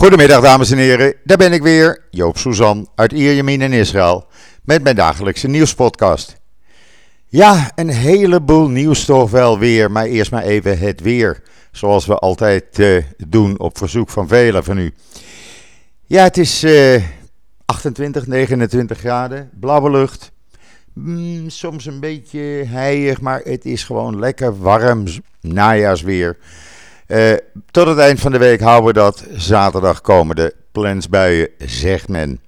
Goedemiddag dames en heren, daar ben ik weer, Joop Suzan uit Ierjemien in Israël, met mijn dagelijkse nieuwspodcast. Ja, een heleboel nieuws toch wel weer, maar eerst maar even het weer, zoals we altijd uh, doen op verzoek van velen van u. Ja, het is uh, 28, 29 graden, blauwe lucht, mm, soms een beetje heilig, maar het is gewoon lekker warm najaarsweer. Uh, tot het eind van de week houden we dat zaterdag komende plensbuien, zegt men.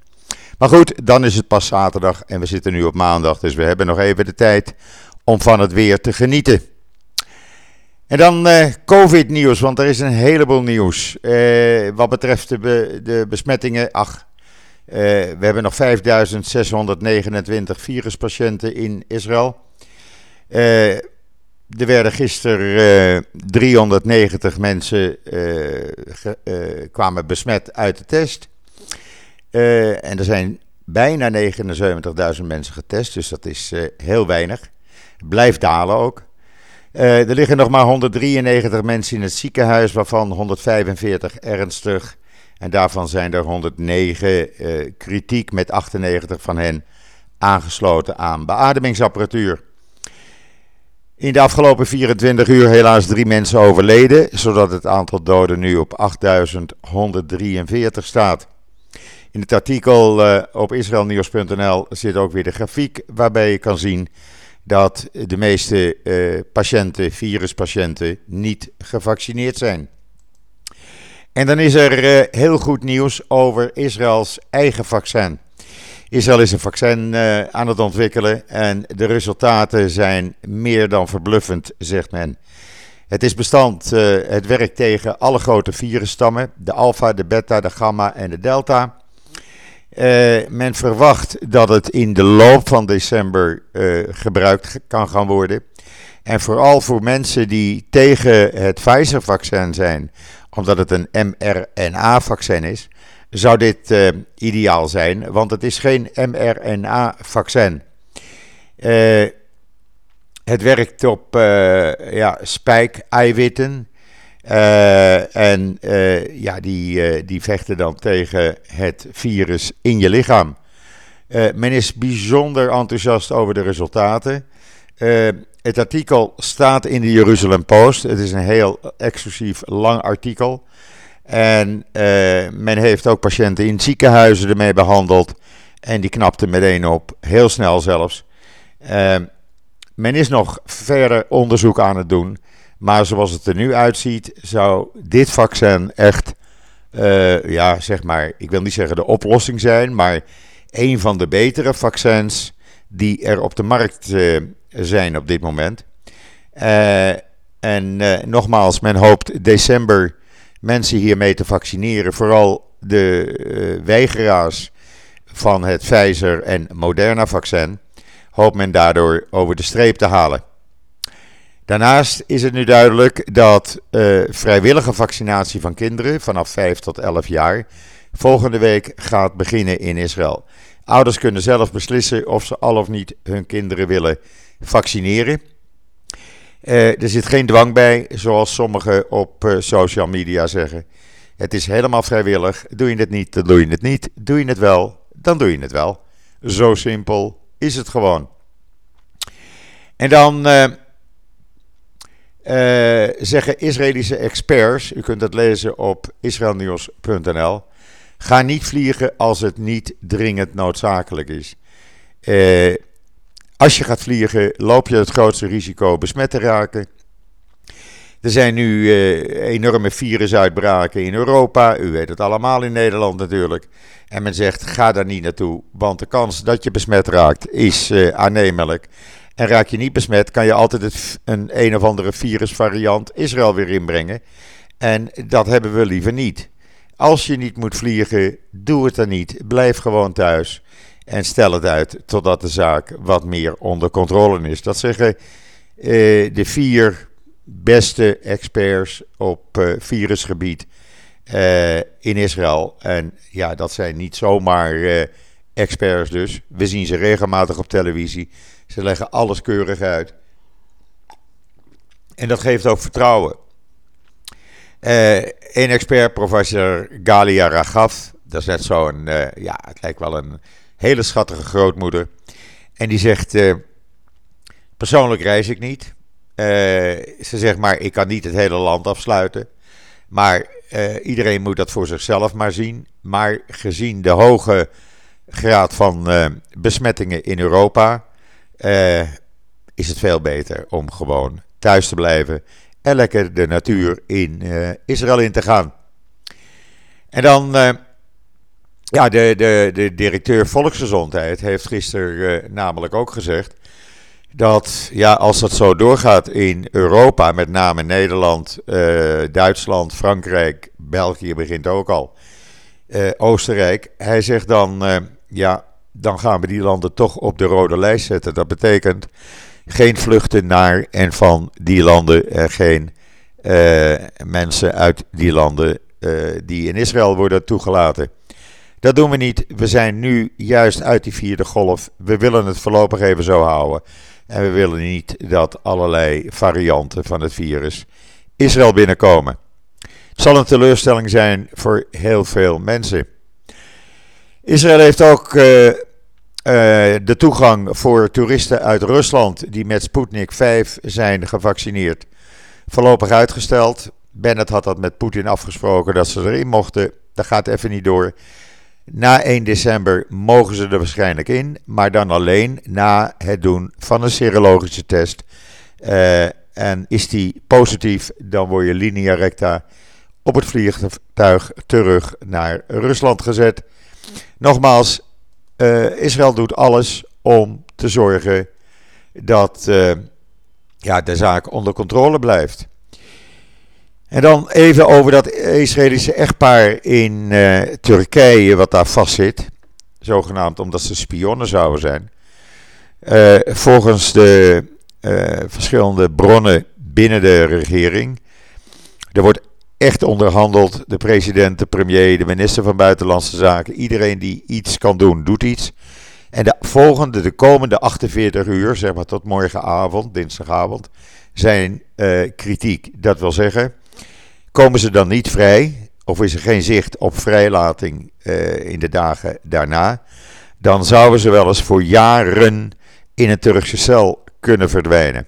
Maar goed, dan is het pas zaterdag en we zitten nu op maandag, dus we hebben nog even de tijd om van het weer te genieten. En dan uh, COVID-nieuws, want er is een heleboel nieuws. Uh, wat betreft de, de besmettingen, ach, we hebben nog 5629 viruspatiënten in Israël. Er werden gisteren 390 mensen kwamen besmet uit de test. Uh, en er zijn bijna 79.000 mensen getest, dus dat is heel weinig. Blijft dalen ook. Er liggen nog maar 193 mensen in het ziekenhuis, waarvan 145 ernstig. En daarvan zijn er 109 kritiek, met 98 van hen aangesloten aan beademingsapparatuur. In de afgelopen 24 uur helaas drie mensen overleden, zodat het aantal doden nu op 8143 staat. In het artikel uh, op israelnieuws.nl zit ook weer de grafiek waarbij je kan zien dat de meeste uh, patiënten, viruspatiënten, niet gevaccineerd zijn. En dan is er uh, heel goed nieuws over Israëls eigen vaccin. Israël is een vaccin aan het ontwikkelen en de resultaten zijn meer dan verbluffend, zegt men. Het is bestand, het werkt tegen alle grote virusstammen, de alpha, de beta, de gamma en de delta. Uh, men verwacht dat het in de loop van december gebruikt kan gaan worden. En vooral voor mensen die tegen het Pfizer-vaccin zijn, omdat het een mRNA-vaccin is, zou dit uh, ideaal zijn, want het is geen mRNA-vaccin. het werkt op ja, spijk-eiwitten. Uh, en uh, ja, die, uh, die vechten dan tegen het virus in je lichaam. men is bijzonder enthousiast over de resultaten. het artikel staat in de Jeruzalem Post. Het is een heel exclusief lang artikel. En men heeft ook patiënten in ziekenhuizen ermee behandeld. En die knapten meteen op, heel snel zelfs. men is nog verder onderzoek aan het doen. Maar zoals het er nu uitziet, zou dit vaccin echt, uh, ja, zeg maar, ik wil niet zeggen de oplossing zijn, maar een van de betere vaccins die er op de markt uh, zijn op dit moment. En nogmaals, men hoopt december mensen hiermee te vaccineren, vooral de weigeraars van het Pfizer en Moderna vaccin, hoopt men daardoor over de streep te halen. Daarnaast is het nu duidelijk dat uh, vrijwillige vaccinatie van kinderen vanaf 5 tot 11 jaar volgende week gaat beginnen in Israël. Ouders kunnen zelf beslissen of ze al of niet hun kinderen willen vaccineren. Uh, er zit geen dwang bij, zoals sommigen op uh, social media zeggen. Het is helemaal vrijwillig. Doe je het niet, dan doe je het niet. Doe je het wel, dan doe je het wel. Zo simpel is het gewoon. En dan uh, zeggen Israëlische experts, u kunt dat lezen op israelnieuws.nl, ga niet vliegen als het niet dringend noodzakelijk is. Uh, als je gaat vliegen, loop je het grootste risico besmet te raken. Er zijn nu uh, enorme virusuitbraken in Europa. U weet het allemaal in Nederland natuurlijk. En men zegt: ga daar niet naartoe, want de kans dat je besmet raakt is uh, aannemelijk. En raak je niet besmet, kan je altijd een een of andere virusvariant Israël weer inbrengen. En dat hebben we liever niet. Als je niet moet vliegen, doe het dan niet. Blijf gewoon thuis. En stel het uit totdat de zaak wat meer onder controle is. Dat zeggen eh, de vier beste experts op uh, virusgebied uh, in Israël. En ja, dat zijn niet zomaar experts dus. We zien ze regelmatig op televisie. Ze leggen alles keurig uit. En dat geeft ook vertrouwen. een expert, professor Galia Ragav, dat is net zo'n, ja, het lijkt wel een hele schattige grootmoeder. En die zegt, persoonlijk reis ik niet. ze zegt maar, ik kan niet het hele land afsluiten. Maar iedereen moet dat voor zichzelf maar zien. Maar gezien de hoge graad van besmettingen in Europa is het veel beter om gewoon thuis te blijven en lekker de natuur in Israël in te gaan. En dan, ja, de, de, de directeur Volksgezondheid heeft gisteren uh, namelijk ook gezegd dat ja, als dat zo doorgaat in Europa, met name Nederland, Duitsland, Frankrijk, België begint ook al, Oostenrijk, hij zegt dan, ja, dan gaan we die landen toch op de rode lijst zetten. Dat betekent geen vluchten naar en van die landen, er geen mensen uit die landen die in Israël worden toegelaten. Dat doen we niet. We zijn nu juist uit die vierde golf. We willen het voorlopig even zo houden. En we willen niet dat allerlei varianten van het virus Israël binnenkomen. Het zal een teleurstelling zijn voor heel veel mensen. Israël heeft ook uh, de toegang voor toeristen uit Rusland die met Sputnik 5 zijn gevaccineerd voorlopig uitgesteld. Bennett had dat met Poetin afgesproken dat ze erin mochten. Dat gaat even niet door. Na 1 december mogen ze er waarschijnlijk in, maar dan alleen na het doen van een serologische test. Uh, en is die positief, dan word je linea recta op het vliegtuig terug naar Rusland gezet. Nogmaals, uh, Israël doet alles om te zorgen dat uh, ja, de zaak onder controle blijft. En dan even over dat Israëlische echtpaar in uh, Turkije, wat daar vastzit. Zogenaamd omdat ze spionnen zouden zijn. Uh, volgens de uh, verschillende bronnen binnen de regering. Er wordt echt onderhandeld. De president, de premier, de minister van Buitenlandse Zaken. Iedereen die iets kan doen, doet iets. En de volgende, de komende 48 uur, zeg maar tot morgenavond, dinsdagavond, zijn kritiek. Dat wil zeggen, komen ze dan niet vrij, of is er geen zicht op vrijlating uh, in de dagen daarna, dan zouden ze wel eens voor jaren in een Turkse cel kunnen verdwijnen.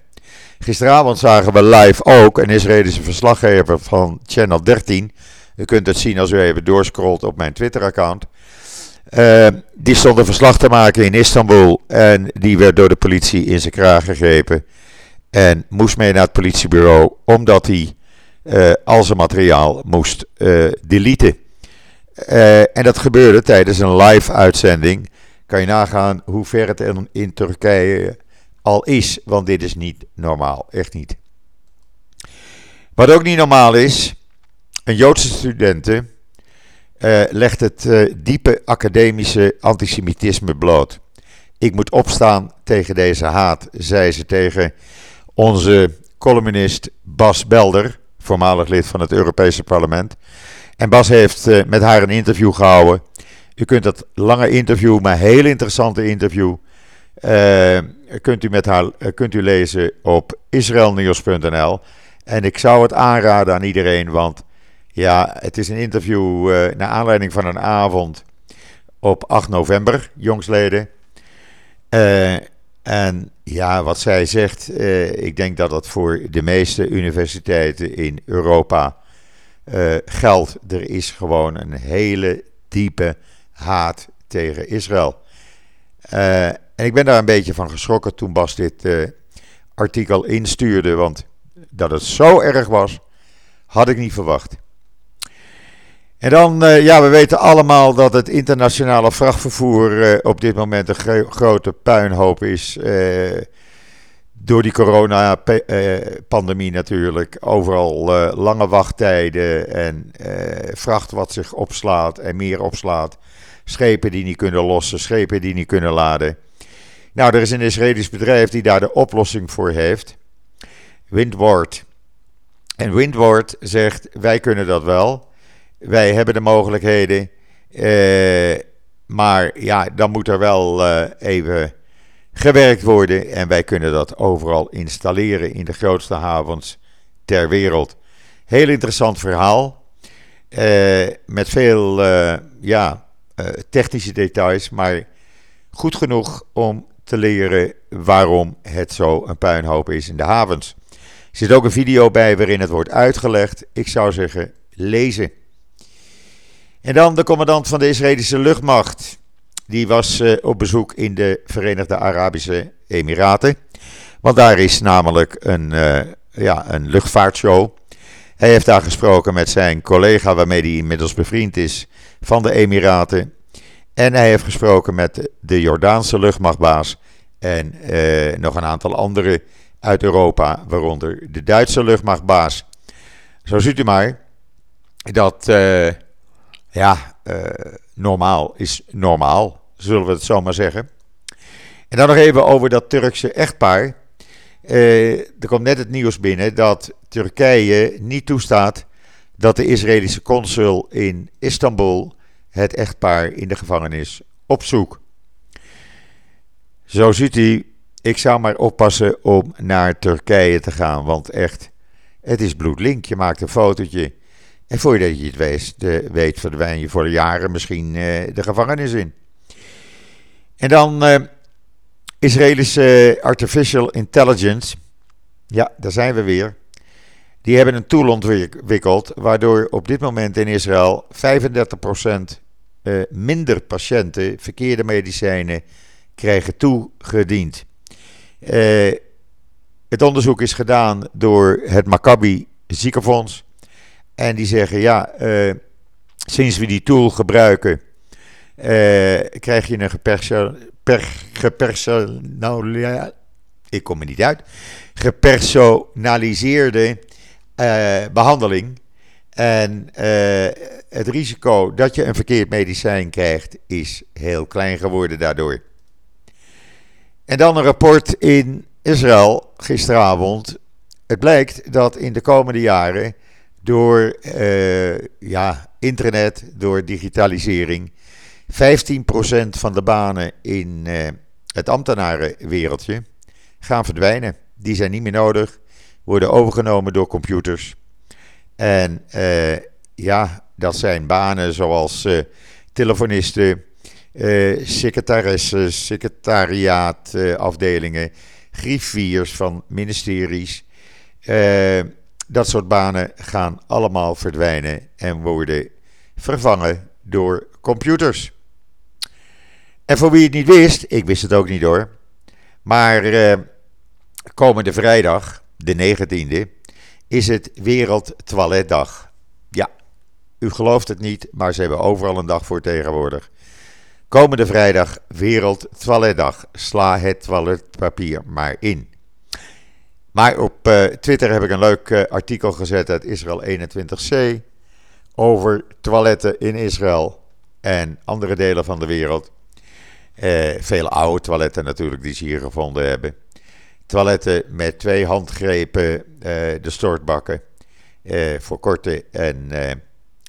Gisteravond zagen we live ook een Israëlische verslaggever van Channel 13. U kunt het zien als u even doorscrollt op mijn Twitter-account. Uh, die stond een verslag te maken in Istanbul en die werd door de politie in zijn kraag gegrepen. En moest mee naar het politiebureau omdat hij uh, al zijn materiaal moest uh, deleten. en dat gebeurde tijdens een live uitzending. Kan je nagaan hoe ver het in, Turkije al is, want dit is niet normaal, echt niet. Wat ook niet normaal is, een Joodse studenten legt het diepe academische antisemitisme bloot. Ik moet opstaan tegen deze haat, zei ze tegen onze columnist Bas Belder, voormalig lid van het Europese parlement. En Bas heeft uh, met haar een interview gehouden. U kunt dat lange interview, maar heel interessante interview, kunt, u met haar, kunt u lezen op israelnieuws.nl. En ik zou het aanraden aan iedereen, want ja, het is een interview naar aanleiding van een avond op 8 november, jongsleden. En ja, wat zij zegt, uh, ik denk dat dat voor de meeste universiteiten in Europa geldt. Er is gewoon een hele diepe haat tegen Israël. en ik ben daar een beetje van geschrokken toen Bas dit artikel instuurde, want dat het zo erg was, had ik niet verwacht. En dan, uh, ja, we weten allemaal dat het internationale vrachtvervoer uh, op dit moment een grote puinhoop is. Uh, door die corona-pandemie natuurlijk. Overal lange wachttijden en vracht wat zich opslaat en meer opslaat. Schepen die niet kunnen lossen, schepen die niet kunnen laden. Nou, er is een Israëlisch bedrijf die daar de oplossing voor heeft. Windward. En Windward zegt, wij kunnen dat wel. Wij hebben de mogelijkheden. Uh, maar ja, dan moet er wel uh, even gewerkt worden. En wij kunnen dat overal installeren in de grootste havens ter wereld. Heel interessant verhaal. met veel ja, technische details, maar goed genoeg om te leren waarom het zo een puinhoop is in de havens. Er zit ook een video bij waarin het wordt uitgelegd. Ik zou zeggen, lezen. En dan de commandant van de Israëlische luchtmacht. Die was uh, op bezoek in de Verenigde Arabische Emiraten. Want daar is namelijk een, uh, ja, een luchtvaartshow. Hij heeft daar gesproken met zijn collega, waarmee hij inmiddels bevriend is, van de Emiraten. En hij heeft gesproken met de Jordaanse luchtmachtbaas en uh, nog een aantal andere uit Europa, waaronder de Duitse luchtmachtbaas. Zo ziet u maar dat, ja, uh, normaal is normaal, zullen we het zo maar zeggen. En dan nog even over dat Turkse echtpaar. er komt net het nieuws binnen dat Turkije niet toestaat dat de Israëlische consul in Istanbul het echtpaar in de gevangenis opzoekt. Zo ziet u, ik zou maar oppassen om naar Turkije te gaan, want echt, het is bloedlink. Je maakt een fotootje en voordat je het weet, de, weet verdwijn je voor jaren misschien uh, de gevangenis in. En dan uh, Israëlische Artificial Intelligence. Ja, daar zijn we weer. Die hebben een tool ontwikkeld waardoor op dit moment in Israël 35% uh, minder patiënten verkeerde medicijnen krijgen toegediend. Het onderzoek is gedaan door het Maccabi Ziekenfonds. En die zeggen, ja, uh, sinds we die tool gebruiken, uh, krijg je een geperso gepersonaliseerde, ik kom er niet uit, gepersonaliseerde behandeling. En het risico dat je een verkeerd medicijn krijgt is heel klein geworden daardoor. En dan een rapport in Israël gisteravond. Het blijkt dat in de komende jaren door uh, ja, internet, door digitalisering, 15% van de banen in uh, het ambtenarenwereldje gaan verdwijnen. Die zijn niet meer nodig, worden overgenomen door computers. En uh, ja, dat zijn banen zoals telefonisten, secretarissen, secretariaatafdelingen, griffiers van ministeries. Dat soort banen gaan allemaal verdwijnen en worden vervangen door computers. En voor wie het niet wist, ik wist het ook niet hoor, maar komende vrijdag, de 19e, is het Wereldtoiletdag. Ja, u gelooft het niet, maar ze hebben overal een dag voor tegenwoordig. Komende vrijdag Wereld Toiletdag. Sla het toiletpapier maar in. Maar op uh, Twitter heb ik een leuk uh, artikel gezet uit Israël 21C over toiletten in Israël en andere delen van de wereld. Uh, vele oude toiletten natuurlijk die ze hier gevonden hebben. Toiletten met twee handgrepen, de stortbakken voor korte en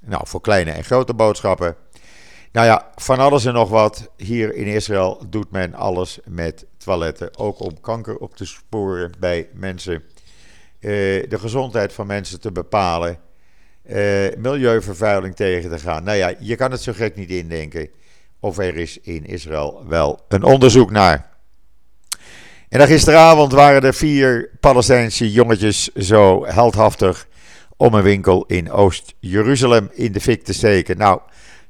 nou, voor kleine en grote boodschappen. Nou ja, van alles en nog wat. Hier in Israël doet men alles met toiletten. Ook om kanker op te sporen bij mensen. Uh, de gezondheid van mensen te bepalen. Uh, milieuvervuiling tegen te gaan. Nou ja, je kan het zo gek niet indenken. Of er is in Israël wel een onderzoek naar. En gisteravond waren er vier Palestijnse jongetjes zo heldhaftig om een winkel in Oost-Jeruzalem in de fik te steken. Nou,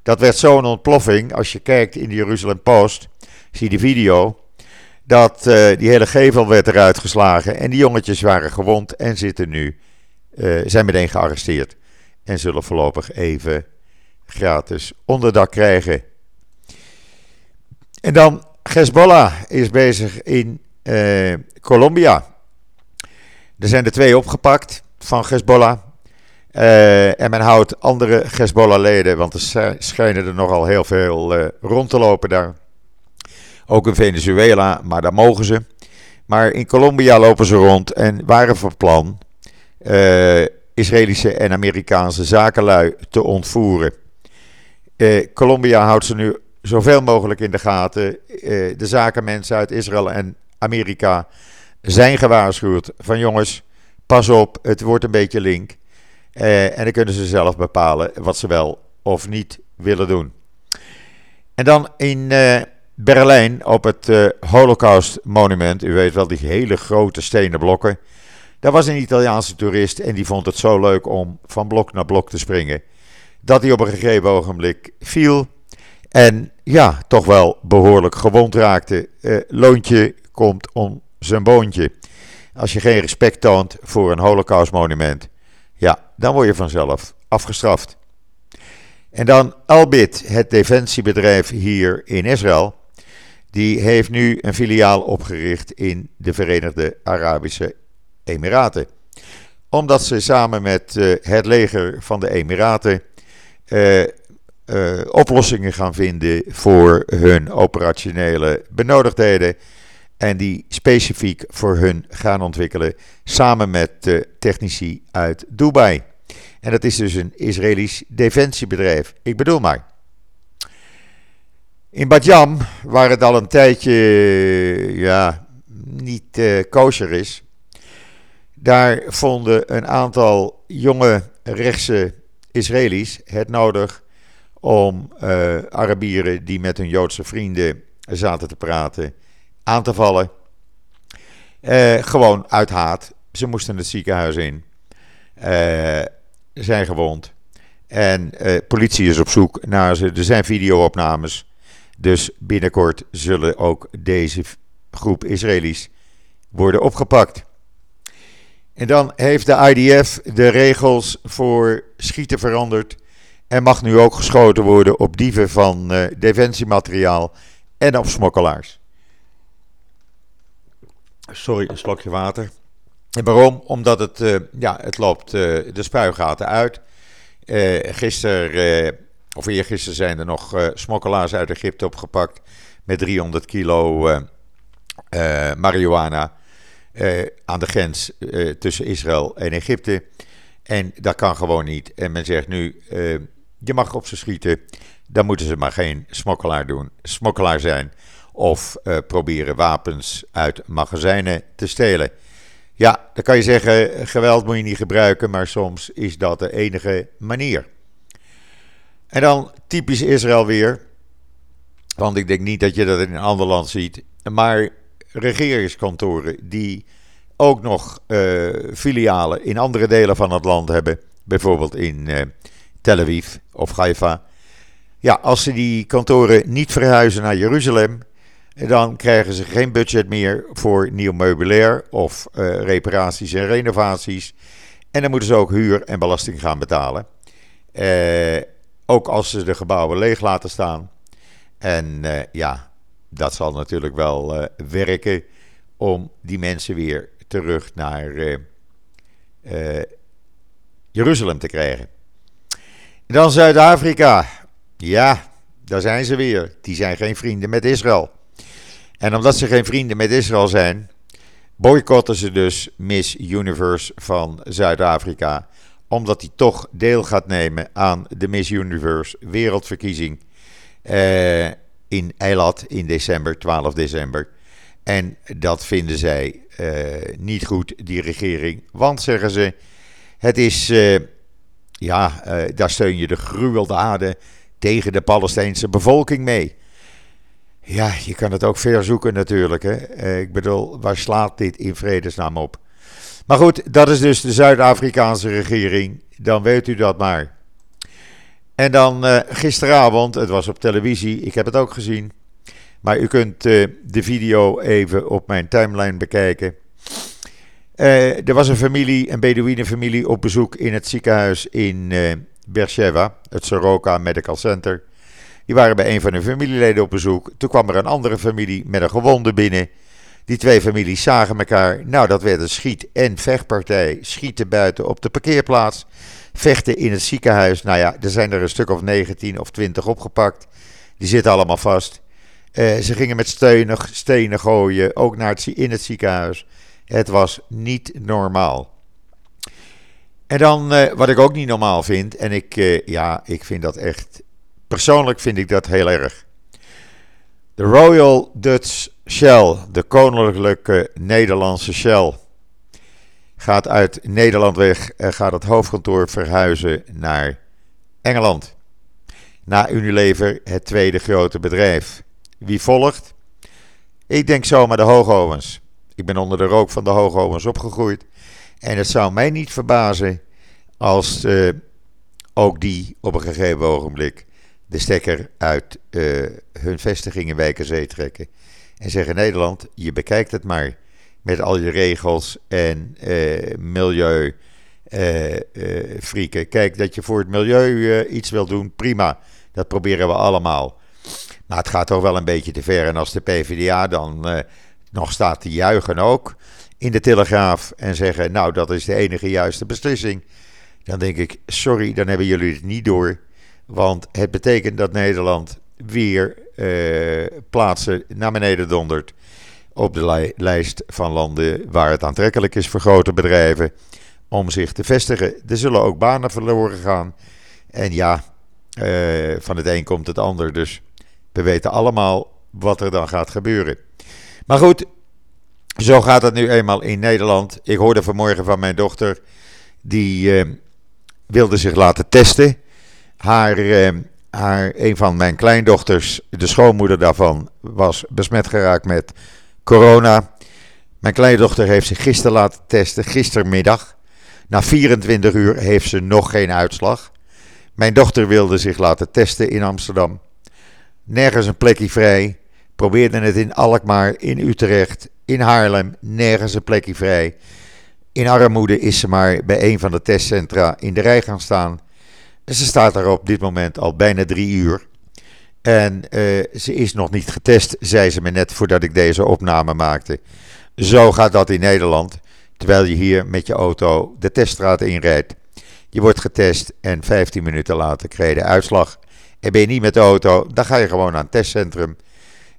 dat werd zo'n ontploffing. Als je kijkt in de Jeruzalem Post, zie de video. Dat uh, die hele gevel werd eruit geslagen. En die jongetjes waren gewond en zitten nu, uh, zijn meteen gearresteerd. En zullen voorlopig even gratis onderdak krijgen. En dan Hezbollah is bezig in uh, Colombia. Er zijn er twee opgepakt van Hezbollah. En men houdt andere Hezbollah-leden, want er schijnen er nogal heel veel rond te lopen daar. Ook in Venezuela, maar daar mogen ze. Maar in Colombia lopen ze rond en waren van plan uh, Israëlische en Amerikaanse zakenlui te ontvoeren. Colombia houdt ze nu zoveel mogelijk in de gaten. de zakenmensen uit Israël en Amerika zijn gewaarschuwd van jongens, pas op, het wordt een beetje link. en dan kunnen ze zelf bepalen wat ze wel of niet willen doen. En dan in Berlijn op het Holocaust Monument. U weet wel, die hele grote stenen blokken. Daar was een Italiaanse toerist en die vond het zo leuk om van blok naar blok te springen. Dat hij op een gegeven ogenblik viel. En ja, toch wel behoorlijk gewond raakte. Uh, loontje komt om zijn boontje. Als je geen respect toont voor een holocaustmonument, ja, dan word je vanzelf afgestraft. En dan Albit, het defensiebedrijf hier in Israël. Die heeft nu een filiaal opgericht in de Verenigde Arabische Emiraten. Omdat ze samen met uh, het leger van de Emiraten uh, uh, oplossingen gaan vinden voor hun operationele benodigdheden. En die specifiek voor hun gaan ontwikkelen samen met technici uit Dubai. En dat is dus een Israëlisch defensiebedrijf. Ik bedoel maar. In Badjam, waar het al een tijdje ja, niet uh, kosher is, daar vonden een aantal jonge rechtse Israëli's het nodig om uh, Arabieren die met hun Joodse vrienden zaten te praten aan te vallen. Uh, gewoon uit haat. Ze moesten het ziekenhuis in. Zijn gewond. En politie is op zoek naar ze. Er zijn videoopnames. Dus binnenkort zullen ook deze groep Israëli's worden opgepakt. En dan heeft de IDF de regels voor schieten veranderd. En mag nu ook geschoten worden op dieven van uh, defensiemateriaal en op smokkelaars. Sorry, een slokje water. En waarom? Omdat het, uh, ja, het loopt uh, de spuigaten uit. gisteren, of eergisteren zijn er nog smokkelaars uit Egypte opgepakt met 300 kilo marihuana. Uh, aan de grens tussen Israël en Egypte. En dat kan gewoon niet. En men zegt nu, je mag op ze schieten. Dan moeten ze maar geen smokkelaar, doen, smokkelaar zijn. Of proberen wapens uit magazijnen te stelen. Ja, dan kan je zeggen, geweld moet je niet gebruiken. Maar soms is dat de enige manier. En dan typisch Israël weer. Want ik denk niet dat je dat in een ander land ziet. Maar regeringskantoren die ook nog uh, filialen in andere delen van het land hebben, bijvoorbeeld in uh, Tel Aviv of Haifa. Ja, als ze die kantoren niet verhuizen naar Jeruzalem, dan krijgen ze geen budget meer voor nieuw meubilair of uh, reparaties en renovaties. En dan moeten ze ook huur en belasting gaan betalen. Ook als ze de gebouwen leeg laten staan. En ja, dat zal natuurlijk wel uh, werken om die mensen weer terug naar uh, Jeruzalem te krijgen. En dan Zuid-Afrika. Ja, daar zijn ze weer. Die zijn geen vrienden met Israël. En omdat ze geen vrienden met Israël zijn, boycotten ze dus Miss Universe van Zuid-Afrika. Omdat hij toch deel gaat nemen aan de Miss Universe wereldverkiezing. Uh, in Eilat in december, 12 december. En dat vinden zij uh, niet goed, die regering. Want, zeggen ze, het is, uh, ja, daar steun je de gruweldaden tegen de Palestijnse bevolking mee. Ja, je kan het ook ver zoeken natuurlijk. Hè? ik bedoel, waar slaat dit in vredesnaam op? Maar goed, dat is dus de Zuid-Afrikaanse regering. Dan weet u dat maar. En dan uh, gisteravond, het was op televisie, ik heb het ook gezien. Maar u kunt uh, de video even op mijn timeline bekijken. Uh, er was een familie, een Bedouinenfamilie, op bezoek in het ziekenhuis in Beersheba, het Soroka Medical Center. Die waren bij een van hun familieleden op bezoek. Toen kwam er een andere familie met een gewonde binnen. Die twee families zagen elkaar. Nou, dat werd een schiet- en vechtpartij. Schieten buiten op de parkeerplaats vechten in het ziekenhuis. Nou ja, er zijn er een stuk of 19 of 20 opgepakt. Die zitten allemaal vast. Uh, ze gingen met stenen, stenen gooien, ook naar in het ziekenhuis. Het was niet normaal. En dan, uh, wat ik ook niet normaal vind, en ik, uh, ja, ik vind dat echt, persoonlijk vind ik dat heel erg. De Royal Dutch Shell, de koninklijke Nederlandse Shell, gaat uit Nederland weg en gaat het hoofdkantoor verhuizen naar Engeland. Na Unilever het tweede grote bedrijf. Wie volgt? Ik denk zomaar de Hoogovens. Ik ben onder de rook van de Hoogovens opgegroeid. En het zou mij niet verbazen als uh, ook die op een gegeven ogenblik de stekker uit uh, hun vestiging in Wijkerzee trekken. En zeggen Nederland, je bekijkt het maar met al je regels en uh, milieu. frieken. Kijk, dat je voor het milieu iets wil doen, prima. Dat proberen we allemaal. Maar het gaat toch wel een beetje te ver. En als de PvdA dan nog staat te juichen ook in de Telegraaf en zeggen: Nou, dat is de enige juiste beslissing. Dan denk ik: Sorry, dan hebben jullie het niet door. Want het betekent dat Nederland weer plaatsen naar beneden dondert. Op de lijst van landen waar het aantrekkelijk is voor grote bedrijven om zich te vestigen. Er zullen ook banen verloren gaan. En ja, uh, van het een komt het ander. Dus we weten allemaal wat er dan gaat gebeuren. Maar goed, zo gaat het nu eenmaal in Nederland. Ik hoorde vanmorgen van mijn dochter, die uh, wilde zich laten testen. Haar, een van mijn kleindochters, de schoonmoeder daarvan, was besmet geraakt met corona. Mijn kleindochter heeft zich gisteren laten testen, gistermiddag. Na 24 uur heeft ze nog geen uitslag. Mijn dochter wilde zich laten testen in Amsterdam. Nergens een plekje vrij. Probeerde het in Alkmaar, in Utrecht, in Haarlem, nergens een plekje vrij. In armoede is ze maar bij een van de testcentra in de rij gaan staan. En ze staat daar op dit moment al bijna drie uur. En uh, ze is nog niet getest, zei ze me net voordat ik deze opname maakte. Zo gaat dat in Nederland, terwijl je hier met je auto de teststraat inrijdt. Je wordt getest en 15 minuten later krijg je de uitslag. En ben je niet met de auto, dan ga je gewoon naar een testcentrum.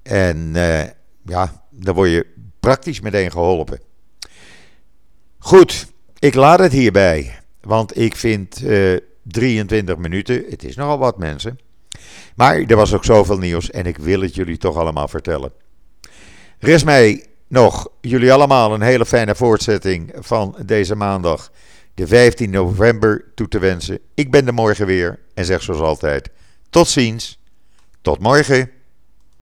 En uh, ja, dan word je praktisch meteen geholpen. Goed, ik laat het hierbij. Want ik vind eh, 23 minuten, het is nogal wat mensen. Maar er was ook zoveel nieuws en ik wil het jullie toch allemaal vertellen. Rest mij nog jullie allemaal een hele fijne voortzetting van deze maandag, de 15 november, toe te wensen. Ik ben er morgen weer en zeg zoals altijd: tot ziens, tot morgen.